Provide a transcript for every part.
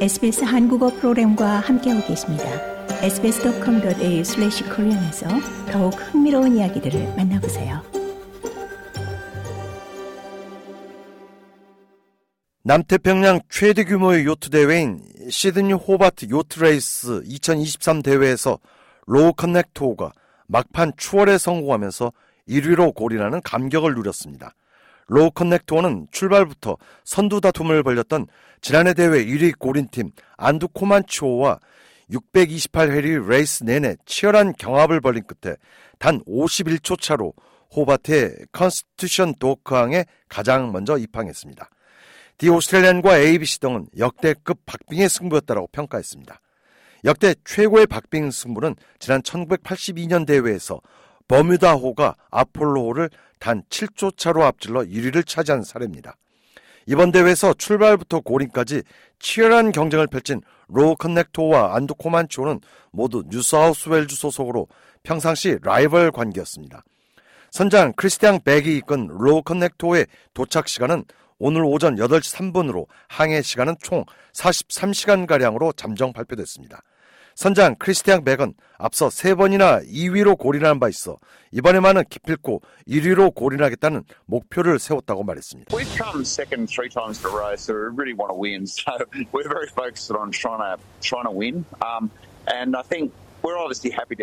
SBS 한국어 프로그램과 함께하고 계십니다. sbs.com.au/korean에서 더욱 흥미로운 이야기들을 만나보세요. 남태평양 최대 규모의 요트 대회인 시드니 호바트 요트 레이스 2023 대회에서 로우 커넥트호가 막판 추월에 성공하면서 1위로 골인하는 감격을 누렸습니다. 로우 커넥트호는 출발부터 선두 다툼을 벌였던 지난해 대회 1위 골인팀 안두 코만치호와 628해리 레이스 내내 치열한 경합을 벌인 끝에 단 51초 차로 호바트의 컨스티튜션 도크항에 가장 먼저 입항했습니다. 디 오스트레일리안과 ABC 등은 역대급 박빙의 승부였다고 평가했습니다. 역대 최고의 박빙 승부는 지난 1982년 대회에서 버뮤다호가 아폴로호를 단 7초 차로 앞질러 1위를 차지한 사례입니다. 이번 대회에서 출발부터 골인까지 치열한 경쟁을 펼친 로우 커넥트호와 안두 코만치호는 모두 뉴사우스웨일즈주 소속으로 평상시 라이벌 관계였습니다. 선장 크리스티앙 벡이 이끈 로우 커넥트호의 도착 시간은 오늘 오전 8시 3분으로 항해 시간은 총 43시간가량으로 잠정 발표됐습니다. 선장 크리스티앙 벡은 앞서 세 번이나 2위로 골인한 바 있어 이번에만은 기필코 1위로 골인하겠다는 목표를 세웠다고 말했습니다. We've come second three times in a row, so we really want to win. So we're very focused on trying to trying to win. Um, and I think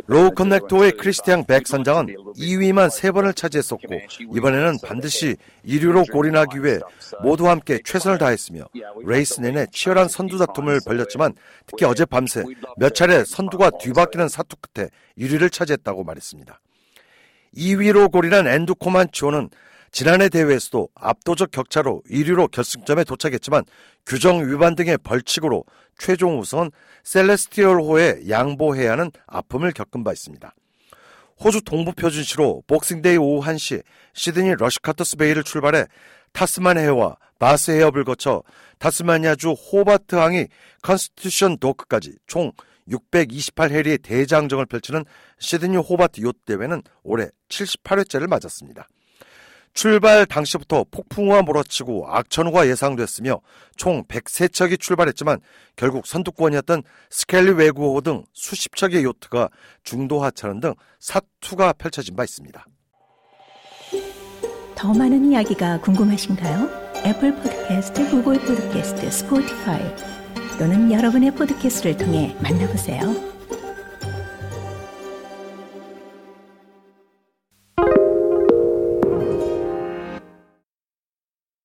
로우 커넥트호의 크리스티앙 벡 선장은 2위만 3번을 차지했었고 이번에는 반드시 1위로 골인하기 위해 모두 함께 최선을 다했으며 레이스 내내 치열한 선두 다툼을 벌였지만 특히 어제 밤새 몇 차례 선두가 뒤바뀌는 사투 끝에 1위를 차지했다고 말했습니다. 2위로 골인한 앤두 코만치호는 지난해 대회에서도 압도적 격차로 1위로 결승점에 도착했지만 규정 위반 등의 벌칙으로 최종 우승은 셀레스티얼호에 양보해야 하는 아픔을 겪은 바 있습니다. 호주 동부 표준시로 복싱데이 오후 1시 시드니 러시카터스 베이를 출발해 타스만해와 바스 해협을 거쳐 타스마니아주 호바트 항의 컨스티튜션 도크까지 총 628해리의 대장정을 펼치는 시드니 호바트 요트 대회는 올해 78회째를 맞았습니다. 출발 당시부터 폭풍우가 몰아치고 악천후가 예상됐으며 총 103척이 출발했지만 결국 선두권이었던 스캘리왜그호 등 수십 척의 요트가 중도 하차하는 등 사투가 펼쳐진 바 있습니다. 더 많은 이야기가 궁금하신가요? 애플 포드캐스트, 구글 포드캐스트, 스포티파이 또는 여러분의 포드캐스트를 통해 만나보세요.